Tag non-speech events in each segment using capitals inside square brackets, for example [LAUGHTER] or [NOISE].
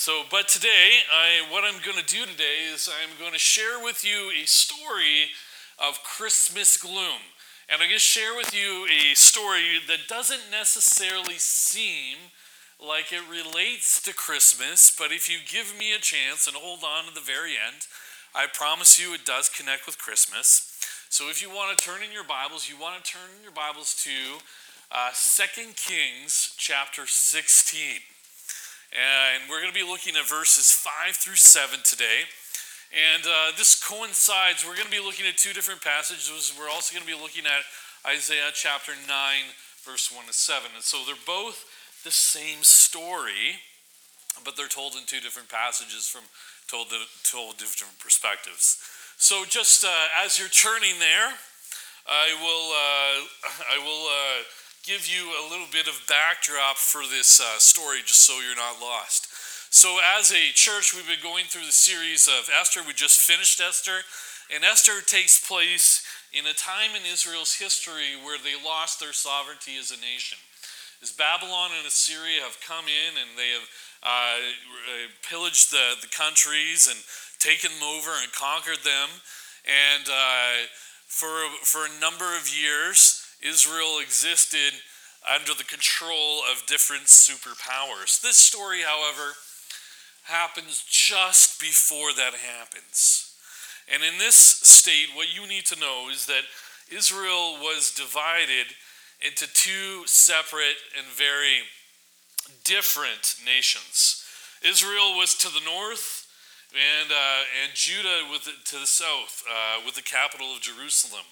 So, but today, I, what I'm going to do today is I'm going to share with you a story of Christmas gloom. And I'm going to share with you a story that doesn't necessarily seem like it relates to Christmas, but if you give me a chance and hold on to the very end, I promise you it does connect with Christmas. So if you want to turn in your Bibles, you want to turn in your Bibles to uh, 2 Kings chapter 16. And we're going to be looking at verses 5 through 7 today. And uh, this coincides, we're going to be looking at two different passages. We're also going to be looking at Isaiah chapter 9, verse 1 to 7. And so they're both the same story, but they're told in two different passages from told, told different perspectives. So just uh, as you're turning there, I will, uh, I will uh, give you a little bit of backdrop for this uh, story just so you're not lost. So, as a church, we've been going through the series of Esther. We just finished Esther, and Esther takes place in a time in Israel's history where they lost their sovereignty as a nation. As Babylon and Assyria have come in and they have uh, pillaged the, the countries and taken them over and conquered them, and uh, for, for a number of years, Israel existed under the control of different superpowers. This story, however, happens just before that happens. And in this state, what you need to know is that Israel was divided into two separate and very different nations. Israel was to the north, and, uh, and Judah with to the south, uh, with the capital of Jerusalem.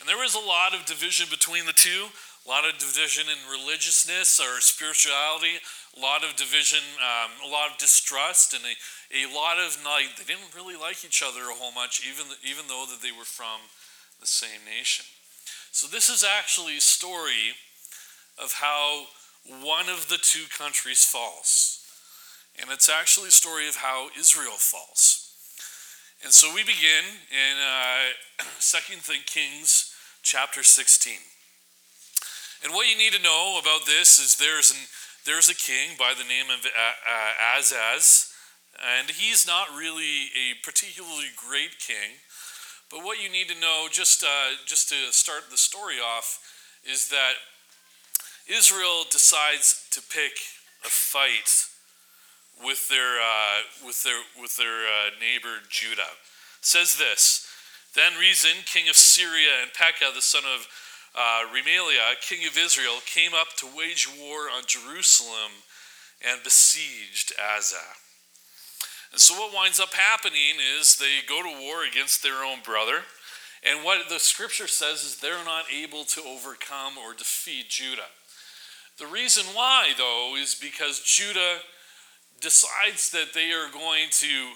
And there was a lot of division between the two, a lot of division in religiousness or spirituality, a lot of division, um, a lot of distrust, and a, a lot of like they didn't really like each other a whole much, even even though that they were from the same nation. So this is actually a story of how one of the two countries falls, and it's actually a story of how Israel falls. And so we begin in uh, [CLEARS THROAT] Second Kings chapter 16. And what you need to know about this is there's an there's a king by the name of uh, Ahaz, and he's not really a particularly great king. But what you need to know, just uh, just to start the story off, is that Israel decides to pick a fight with their uh, with their with their uh, neighbor Judah. It says this. Then Rezin, king of Syria, and Pekah, the son of uh, Remaliah, king of Israel, came up to wage war on Jerusalem and besieged Ahaz. And so, what winds up happening is they go to war against their own brother. And what the scripture says is they're not able to overcome or defeat Judah. The reason why, though, is because Judah decides that they are going to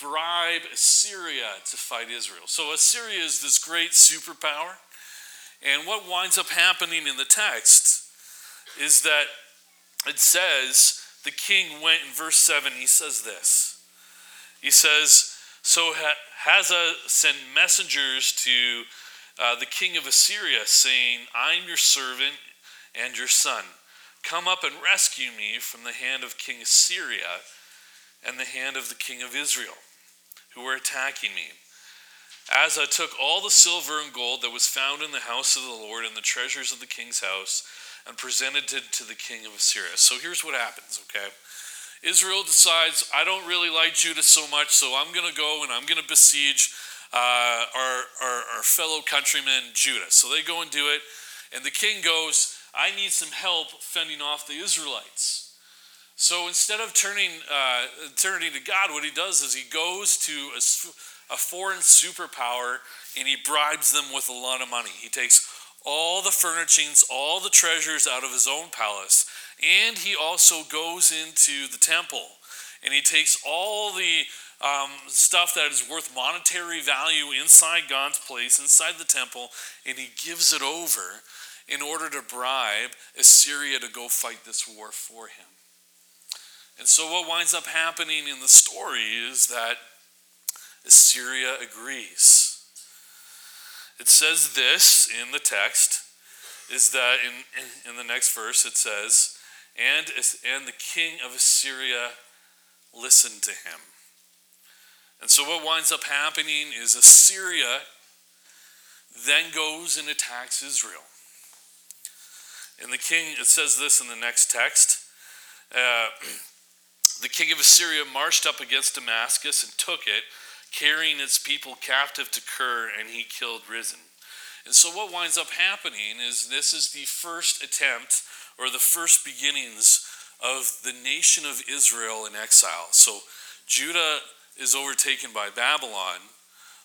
bribe Assyria to fight Israel. So, Assyria is this great superpower. And what winds up happening in the text is that it says, the king went in verse 7, he says this. He says, So Ahaz sent messengers to uh, the king of Assyria, saying, I'm your servant and your son. Come up and rescue me from the hand of King Assyria and the hand of the king of Israel, who are attacking me. Ahaz took all the silver and gold that was found in the house of the Lord and the treasures of the king's house and presented it to the king of Assyria. So here's what happens, okay? Israel decides, I don't really like Judah so much, so I'm going to go and I'm going to besiege uh, our, our, our fellow countrymen, Judah. So they go and do it, and the king goes, I need some help fending off the Israelites. So instead of turning, uh, turning to God, what he does is he goes to a a foreign superpower and he bribes them with a lot of money. He takes all the furnishings, all the treasures out of his own palace, and he also goes into the temple and he takes all the um, stuff that is worth monetary value inside God's place, inside the temple, and he gives it over in order to bribe Assyria to go fight this war for him. And so, what winds up happening in the story is that Assyria agrees. It says this in the text is that in, in the next verse it says, and, and the king of Assyria listened to him. And so, what winds up happening is Assyria then goes and attacks Israel. And the king, it says this in the next text uh, [CLEARS THROAT] the king of Assyria marched up against Damascus and took it, carrying its people captive to Kir, and he killed Rezin. And so, what winds up happening is this is the first attempt or the first beginnings of the nation of Israel in exile. So, Judah is overtaken by Babylon,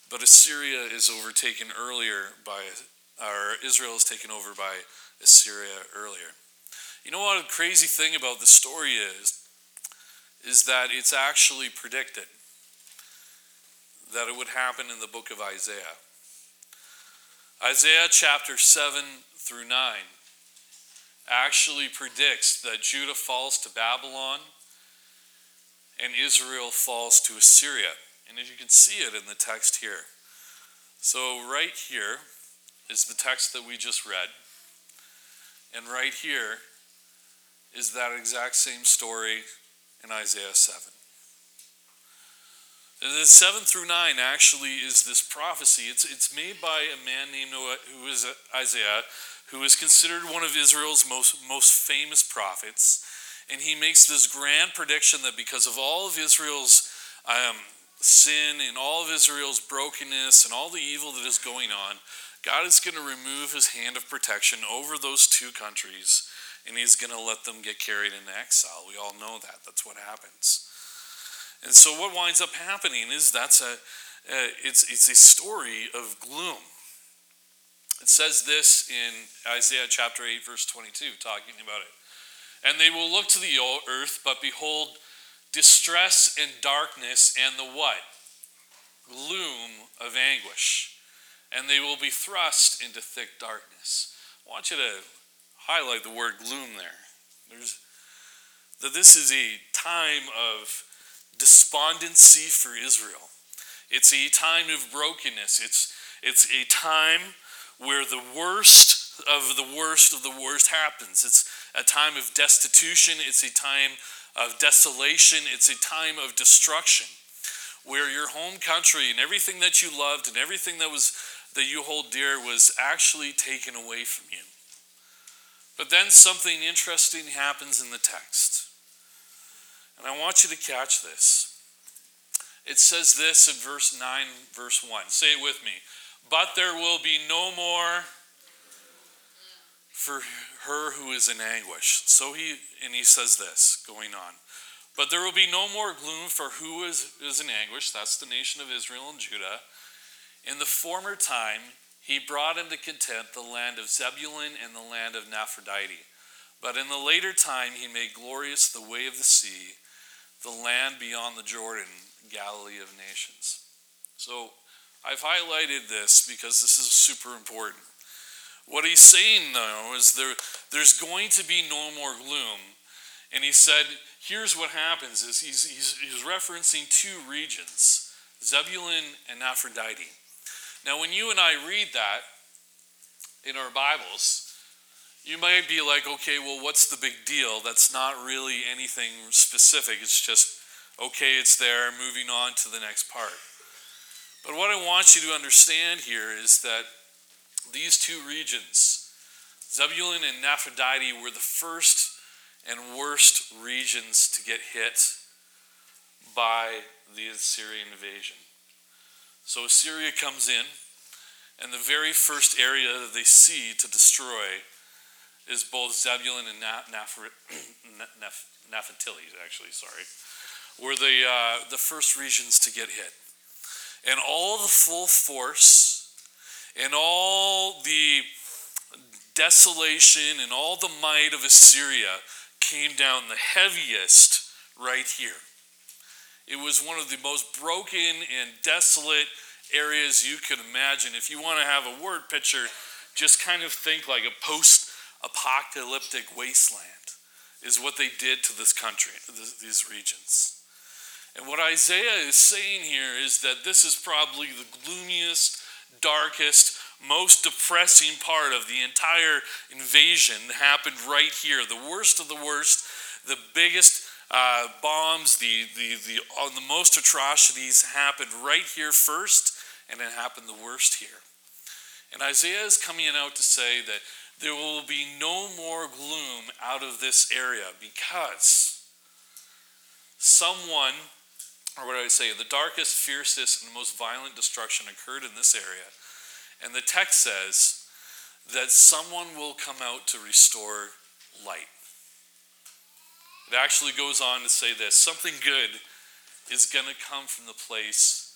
but Assyria is overtaken earlier by, or Israel is taken over by Assyria earlier. You know what a crazy thing about the story is? Is that it's actually predicted that it would happen in the book of Isaiah. Isaiah chapter 7 through 9 actually predicts that Judah falls to Babylon and Israel falls to Assyria. And as you can see it in the text here. So, right here is the text that we just read. And right here is that exact same story in Isaiah 7. And then 7 through 9 actually is this prophecy. It's, it's made by a man named Noah, who is Isaiah, who is considered one of Israel's most, most famous prophets. And he makes this grand prediction that because of all of Israel's um, sin and all of Israel's brokenness and all the evil that is going on, God is going to remove his hand of protection over those two countries and he's going to let them get carried into exile. We all know that. That's what happens. And so what winds up happening is that's a uh, it's it's a story of gloom. It says this in Isaiah chapter 8 verse 22 talking about it. And they will look to the earth but behold distress and darkness and the what? Gloom of anguish. And they will be thrust into thick darkness. I want you to highlight the word gloom there. There's, that this is a time of despondency for Israel. It's a time of brokenness. It's, it's a time where the worst of the worst of the worst happens. It's a time of destitution. It's a time of desolation. It's a time of destruction where your home country and everything that you loved and everything that was that you hold dear was actually taken away from you. But then something interesting happens in the text. And I want you to catch this. It says this in verse 9, verse 1. Say it with me. But there will be no more for her who is in anguish. So he, and he says this going on. But there will be no more gloom for who is, is in anguish. That's the nation of Israel and Judah. In the former time, he brought into content the land of Zebulun and the land of Naphtali. But in the later time, he made glorious the way of the sea, the land beyond the Jordan, Galilee of nations. So I've highlighted this because this is super important. What he's saying, though, is there, there's going to be no more gloom. And he said, here's what happens is he's, he's, he's referencing two regions, Zebulun and Naphtali. Now, when you and I read that in our Bibles, you might be like, okay, well, what's the big deal? That's not really anything specific. It's just, okay, it's there, moving on to the next part. But what I want you to understand here is that these two regions, Zebulun and Naphtali, were the first and worst regions to get hit by the Assyrian invasion. So Assyria comes in, and the very first area that they see to destroy is both Zebulun and [CLEARS THROAT] Naphtali, actually, sorry, were the, uh, the first regions to get hit. And all the full force and all the desolation and all the might of Assyria came down the heaviest right here. It was one of the most broken and desolate areas you could imagine. If you want to have a word picture, just kind of think like a post apocalyptic wasteland, is what they did to this country, these regions. And what Isaiah is saying here is that this is probably the gloomiest, darkest, most depressing part of the entire invasion that happened right here. The worst of the worst, the biggest uh, bombs, the, the, the, uh, the most atrocities happened right here first, and it happened the worst here. And Isaiah is coming out to say that there will be no more gloom out of this area because someone, or what do I say, the darkest, fiercest, and most violent destruction occurred in this area. And the text says that someone will come out to restore light. It actually goes on to say this something good is going to come from the place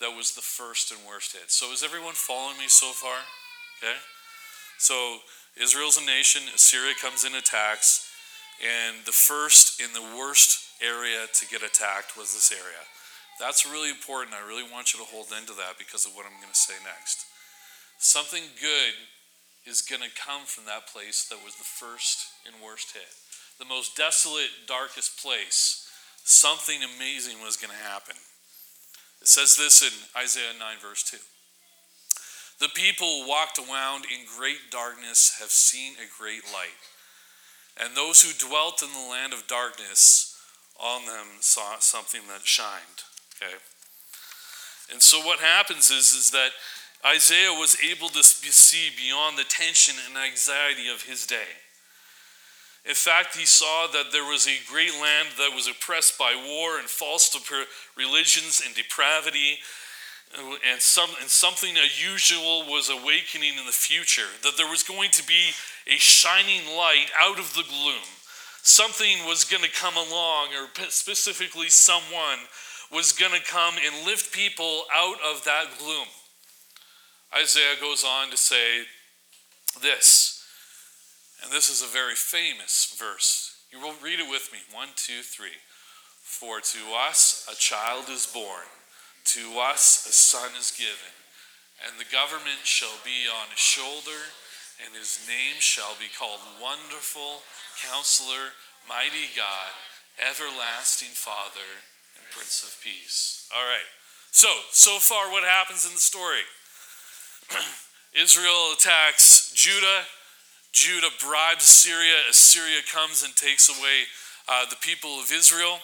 that was the first and worst hit. So, is everyone following me so far? Okay? So, Israel's a nation, Assyria comes in, attacks, and the first and the worst area to get attacked was this area. That's really important. I really want you to hold into that because of what I'm going to say next. Something good is going to come from that place that was the first and worst hit the most desolate, darkest place, something amazing was going to happen. It says this in Isaiah 9, verse 2. The people walked around in great darkness have seen a great light. And those who dwelt in the land of darkness, on them saw something that shined. Okay? And so what happens is, is that Isaiah was able to see beyond the tension and anxiety of his day. In fact, he saw that there was a great land that was oppressed by war and false religions and depravity, and, some, and something unusual was awakening in the future. That there was going to be a shining light out of the gloom. Something was going to come along, or specifically, someone was going to come and lift people out of that gloom. Isaiah goes on to say this. And this is a very famous verse. You will read it with me. One, two, three. For to us a child is born, to us a son is given, and the government shall be on his shoulder, and his name shall be called Wonderful, Counselor, Mighty God, Everlasting Father, and Prince of Peace. All right. So, so far, what happens in the story? [CLEARS THROAT] Israel attacks Judah Judah bribes Assyria. Assyria comes and takes away uh, the people of Israel.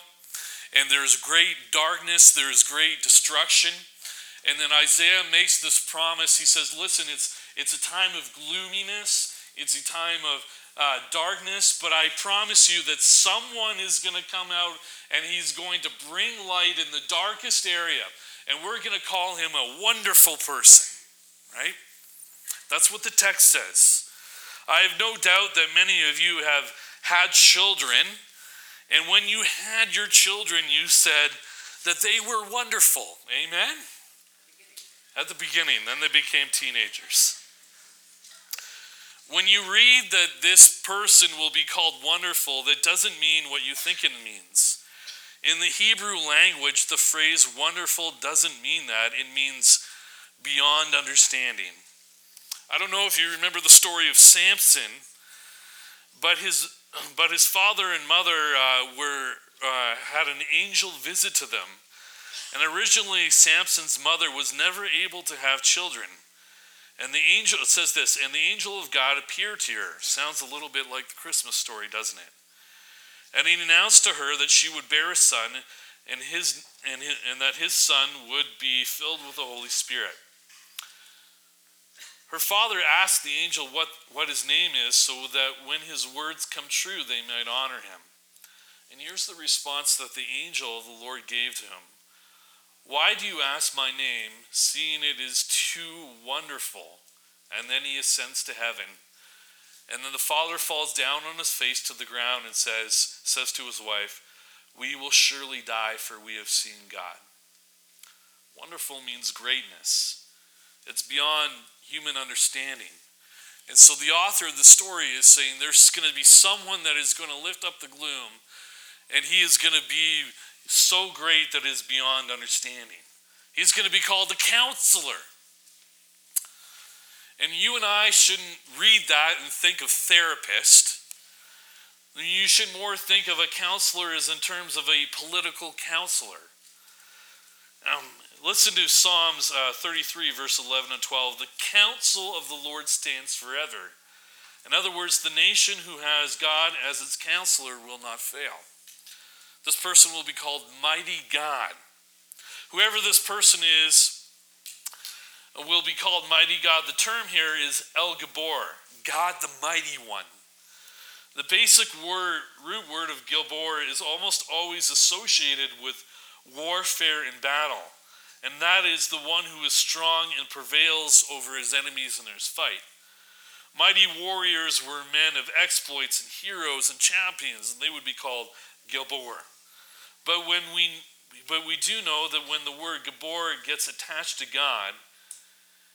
And there's great darkness, there's great destruction. And then Isaiah makes this promise. He says, Listen, it's, it's a time of gloominess, it's a time of uh, darkness, but I promise you that someone is going to come out and he's going to bring light in the darkest area. And we're going to call him a wonderful person, right? That's what the text says. I have no doubt that many of you have had children, and when you had your children, you said that they were wonderful. Amen? At the beginning, then they became teenagers. When you read that this person will be called wonderful, that doesn't mean what you think it means. In the Hebrew language, the phrase wonderful doesn't mean that, it means beyond understanding. I don't know if you remember the story of Samson, but his, but his father and mother uh, were, uh, had an angel visit to them. And originally, Samson's mother was never able to have children. And the angel, it says this, and the angel of God appeared to her. Sounds a little bit like the Christmas story, doesn't it? And he announced to her that she would bear a son, and, his, and, his, and that his son would be filled with the Holy Spirit. Her father asked the angel what, what his name is so that when his words come true, they might honor him. And here's the response that the angel of the Lord gave to him Why do you ask my name, seeing it is too wonderful? And then he ascends to heaven. And then the father falls down on his face to the ground and says, says to his wife, We will surely die, for we have seen God. Wonderful means greatness. It's beyond human understanding. And so the author of the story is saying there's going to be someone that is going to lift up the gloom, and he is going to be so great that is beyond understanding. He's going to be called the counselor. And you and I shouldn't read that and think of therapist. You should more think of a counselor as in terms of a political counselor. Um, Listen to Psalms uh, 33, verse 11 and 12. The counsel of the Lord stands forever. In other words, the nation who has God as its counselor will not fail. This person will be called Mighty God. Whoever this person is will be called Mighty God. The term here is El Gibbor, God the Mighty One. The basic word, root word of Gibbor is almost always associated with warfare and battle, and that is the one who is strong and prevails over his enemies in their fight. Mighty warriors were men of exploits and heroes and champions, and they would be called Gibbor. But when we but we do know that when the word Gibbor gets attached to God,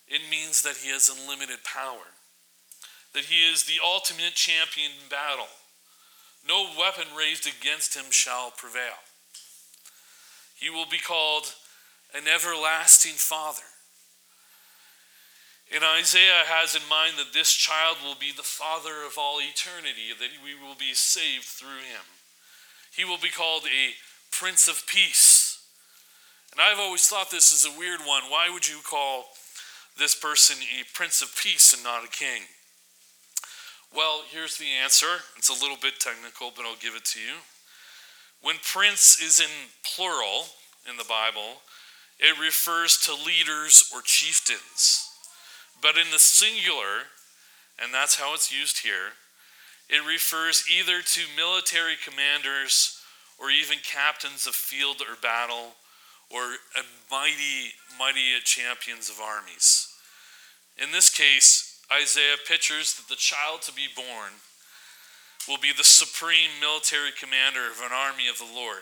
it means that he has unlimited power, that he is the ultimate champion in battle. No weapon raised against him shall prevail. He will be called an everlasting father. And Isaiah has in mind that this child will be the father of all eternity, that we will be saved through him. He will be called a prince of peace. And I've always thought this is a weird one. Why would you call this person a prince of peace and not a king? Well, here's the answer. It's a little bit technical, but I'll give it to you. When prince is in plural in the Bible, it refers to leaders or chieftains. But in the singular, and that's how it's used here, it refers either to military commanders or even captains of field or battle or mighty, mighty champions of armies. In this case, Isaiah pictures that the child to be born will be the supreme military commander of an army of the Lord.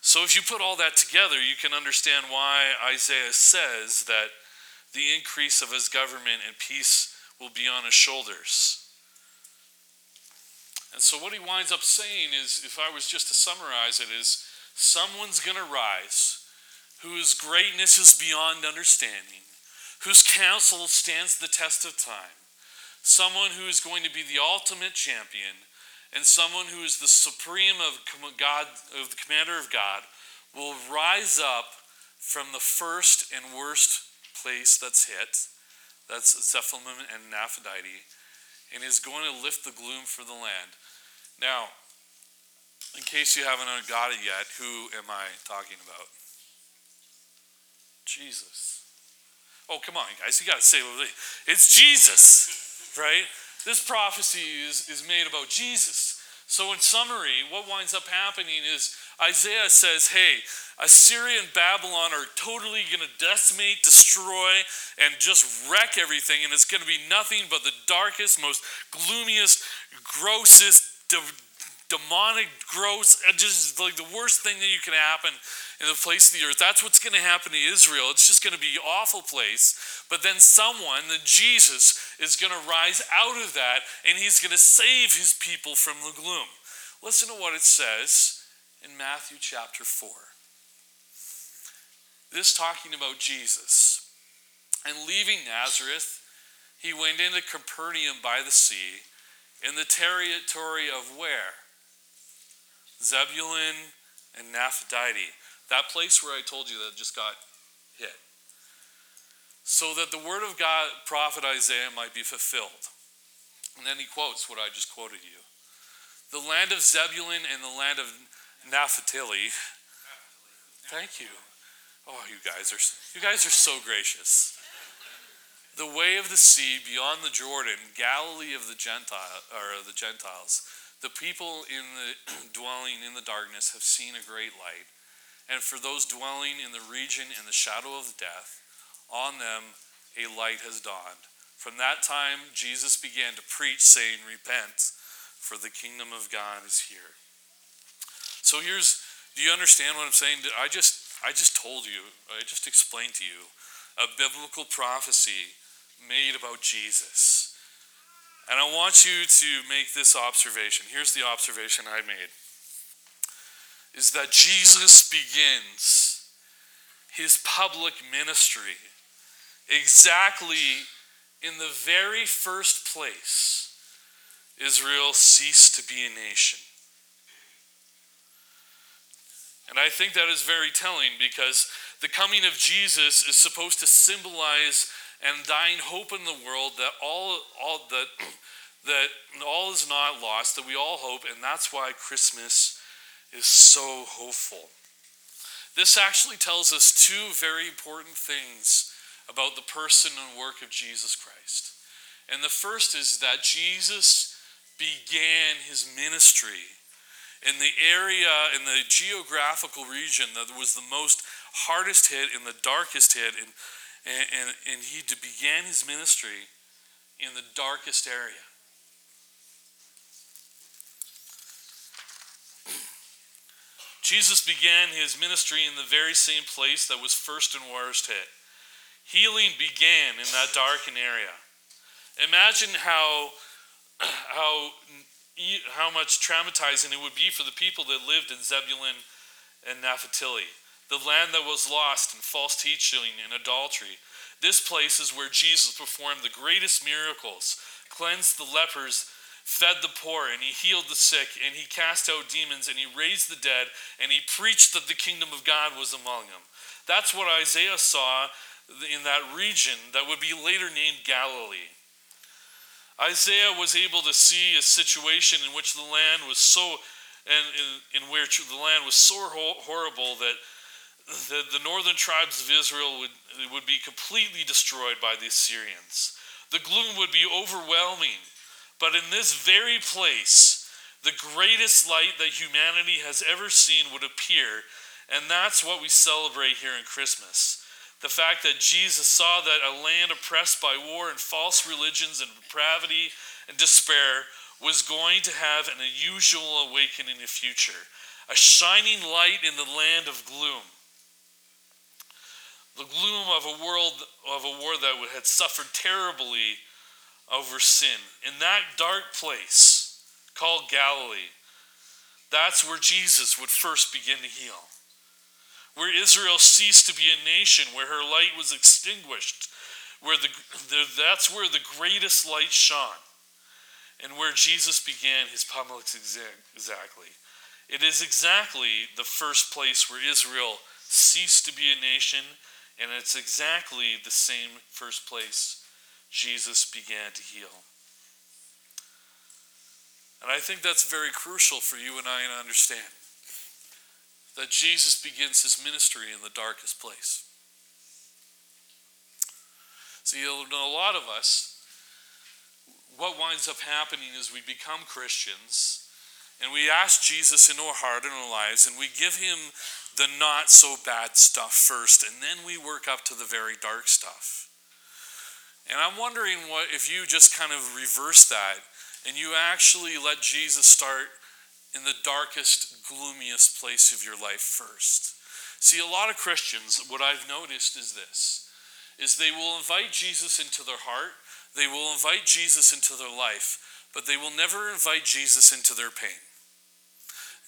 So, if you put all that together, you can understand why Isaiah says that the increase of his government and peace will be on his shoulders. And so, what he winds up saying is if I was just to summarize it, is someone's going to rise whose greatness is beyond understanding, whose counsel stands the test of time, someone who is going to be the ultimate champion, and someone who is the supreme of God, of the commander of God, will rise up from the first and worst place that's hit, that's Zebulun and Naphtali, and is going to lift the gloom for the land. Now, in case you haven't got it yet, who am I talking about? Jesus. Oh, come on, guys, you got to say it. It's Jesus, right? This prophecy is, is made about Jesus. So, in summary, what winds up happening is Isaiah says, hey, Assyria and Babylon are totally going to decimate, destroy, and just wreck everything, and it's going to be nothing but the darkest, most gloomiest, grossest, demonic, gross, just like the worst thing that you can happen in the place of the earth. That's what's going to happen to Israel. It's just going to be an awful place. But then someone, the Jesus, is going to rise out of that, and he's going to save his people from the gloom. Listen to what it says in Matthew chapter 4. This talking about Jesus. And leaving Nazareth, he went into Capernaum by the sea, in the territory of where? Zebulun and Naphtali. That place where I told you that just got hit. So that the word of God, prophet Isaiah, might be fulfilled. And then he quotes what I just quoted you. The land of Zebulun and the land of Naphtali. Thank you. Oh, you guys are you guys are so gracious. The way of the sea beyond the Jordan, Galilee of the Gentile or the Gentiles. The people in the [CLEARS THROAT] dwelling in the darkness have seen a great light. And for those dwelling in the region in the shadow of death, on them a light has dawned. From that time, Jesus began to preach, saying, Repent, for the kingdom of God is here. So here's, do you understand what I'm saying? I just I just told you, I just explained to you a biblical prophecy made about Jesus. And I want you to make this observation. Here's the observation I made is that Jesus begins his public ministry exactly in the very first place Israel ceased to be a nation. And I think that is very telling because the coming of Jesus is supposed to symbolize and dying hope in the world that all, all that, that all is not lost, that we all hope, and that's why Christmas is so hopeful. This actually tells us two very important things about the person and work of Jesus Christ. And the first is that Jesus began his ministry in the area, in the geographical region that was the most hardest hit and the darkest hit, and, and, and he began his ministry in the darkest area. [CLEARS THROAT] Jesus began his ministry in the very same place that was first and worst hit. Healing began in that darkened area. Imagine how, [CLEARS THROAT] how, how much traumatizing it would be for the people that lived in Zebulun and Naphtali, the land that was lost in false teaching and adultery. This place is where Jesus performed the greatest miracles, cleansed the lepers, fed the poor, and he healed the sick, and he cast out demons, and he raised the dead, and he preached that the kingdom of God was among them. That's what Isaiah saw in that region that would be later named Galilee. Isaiah was able to see a situation in which the land was so, and in, in which the land was so horrible that the, the northern tribes of Israel would, would be completely destroyed by the Assyrians. The gloom would be overwhelming. But in this very place, the greatest light that humanity has ever seen would appear. And that's what we celebrate here in Christmas. The fact that Jesus saw that a land oppressed by war and false religions and depravity and despair was going to have an unusual awakening in the future, a shining light in the land of gloom. The gloom of a world of a war that had suffered terribly over sin. In that dark place called Galilee, that's where Jesus would first begin to heal where Israel ceased to be a nation, where her light was extinguished, where the, the, that's where the greatest light shone, and where Jesus began his public exactly. It is exactly the first place where Israel ceased to be a nation, and it's exactly the same first place Jesus began to heal. And I think that's very crucial for you and I to understand that Jesus begins his ministry in the darkest place. See, a lot of us, what winds up happening is we become Christians and we ask Jesus into our heart and our lives and we give him the not so bad stuff first and then we work up to the very dark stuff. And I'm wondering what if you just kind of reverse that and you actually let Jesus start in the darkest, gloomiest place of your life first. See, a lot of Christians, what I've noticed is this is they will invite Jesus into their heart, they will invite Jesus into their life, but they will never invite Jesus into their pain.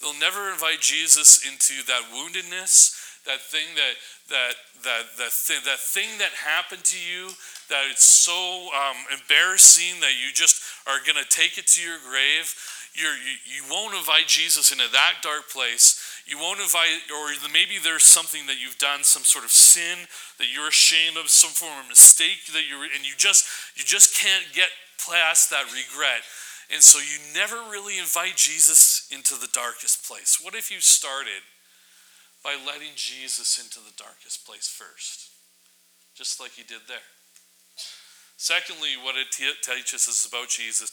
They'll never invite Jesus into that woundedness, that thing that that that that thing, that thing that happened to you that it's so um, embarrassing that you just are going to take it to your grave you're, you, you won't invite Jesus into that dark place. You won't invite, or maybe there's something that you've done, some sort of sin that you're ashamed of, some form of mistake that you're, and you just you just can't get past that regret. And so you never really invite Jesus into the darkest place. What if you started by letting Jesus into the darkest place first, just like he did there? Secondly, what it teaches us about Jesus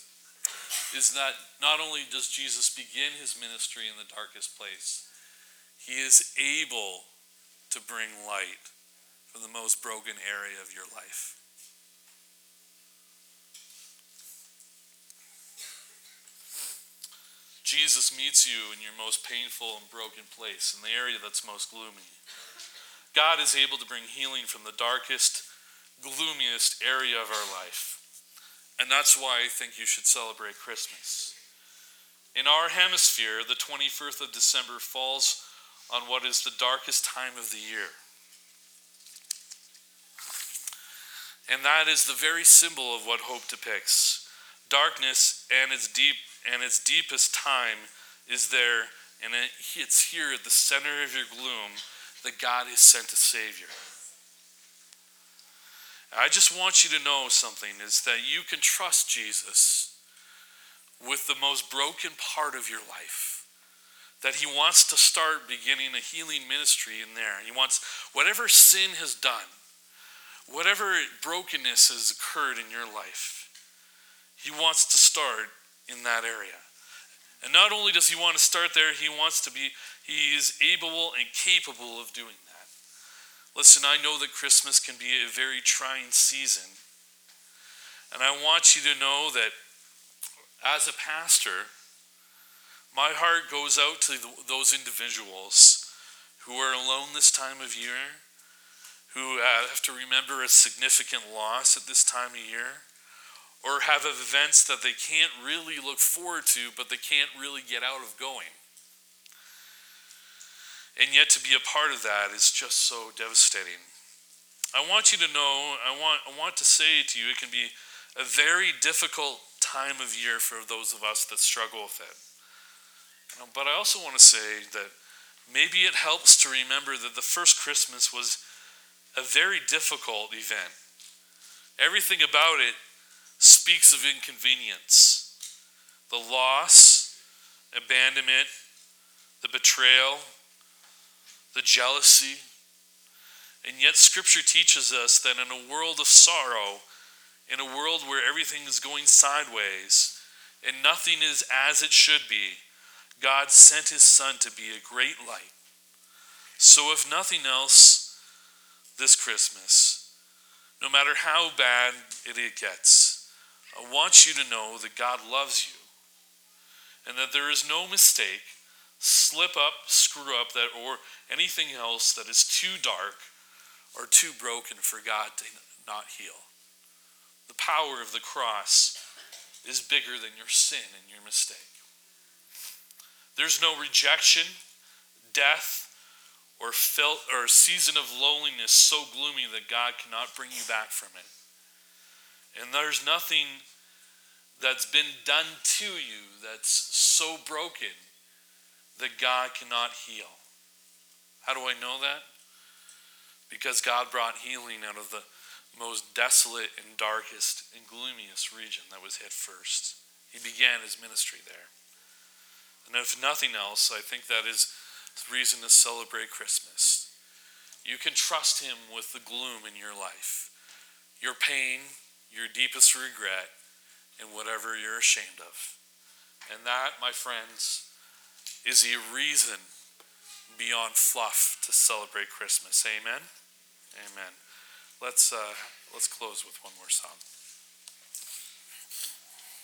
is that not only does Jesus begin his ministry in the darkest place, he is able to bring light from the most broken area of your life. Jesus meets you in your most painful and broken place, in the area that's most gloomy. God is able to bring healing from the darkest, gloomiest area of our life. And that's why I think you should celebrate Christmas. In our hemisphere, the 21st of December falls on what is the darkest time of the year. And that is the very symbol of what hope depicts. Darkness and its deep and its deepest time is there, and it's here at the center of your gloom that God has sent a Savior. I just want you to know something is that you can trust Jesus with the most broken part of your life. that he wants to start beginning a healing ministry in there. He wants whatever sin has done, whatever brokenness has occurred in your life, he wants to start in that area. And not only does he want to start there, he wants to be, he is able and capable of doing that. Listen, I know that Christmas can be a very trying season. And I want you to know that as a pastor, my heart goes out to those individuals who are alone this time of year, who have to remember a significant loss at this time of year, or have events that they can't really look forward to, but they can't really get out of going. And yet, to be a part of that is just so devastating. I want you to know, I want, I want to say to you, it can be a very difficult time of year for those of us that struggle with it. Um, but I also want to say that maybe it helps to remember that the first Christmas was a very difficult event. Everything about it speaks of inconvenience the loss, abandonment, the betrayal, the jealousy. And yet, Scripture teaches us that in a world of sorrow, in a world where everything is going sideways and nothing is as it should be, God sent his Son to be a great light. So, if nothing else, this Christmas, no matter how bad it gets, I want you to know that God loves you and that there is no mistake, slip up, screw up, that or anything else that is too dark or too broken for God to not heal. The power of the cross is bigger than your sin and your mistake. There's no rejection, death, or felt or season of loneliness so gloomy that God cannot bring you back from it. And there's nothing that's been done to you that's so broken that God cannot heal. How do I know that? Because God brought healing out of the most desolate and darkest and gloomiest region that was hit first. He began his ministry there. And if nothing else, I think that is the reason to celebrate Christmas. You can trust Him with the gloom in your life, your pain, your deepest regret, and whatever you're ashamed of. And that, my friends, is a reason beyond fluff to celebrate Christmas. Amen? Amen. Let's, uh, let's close with one more song.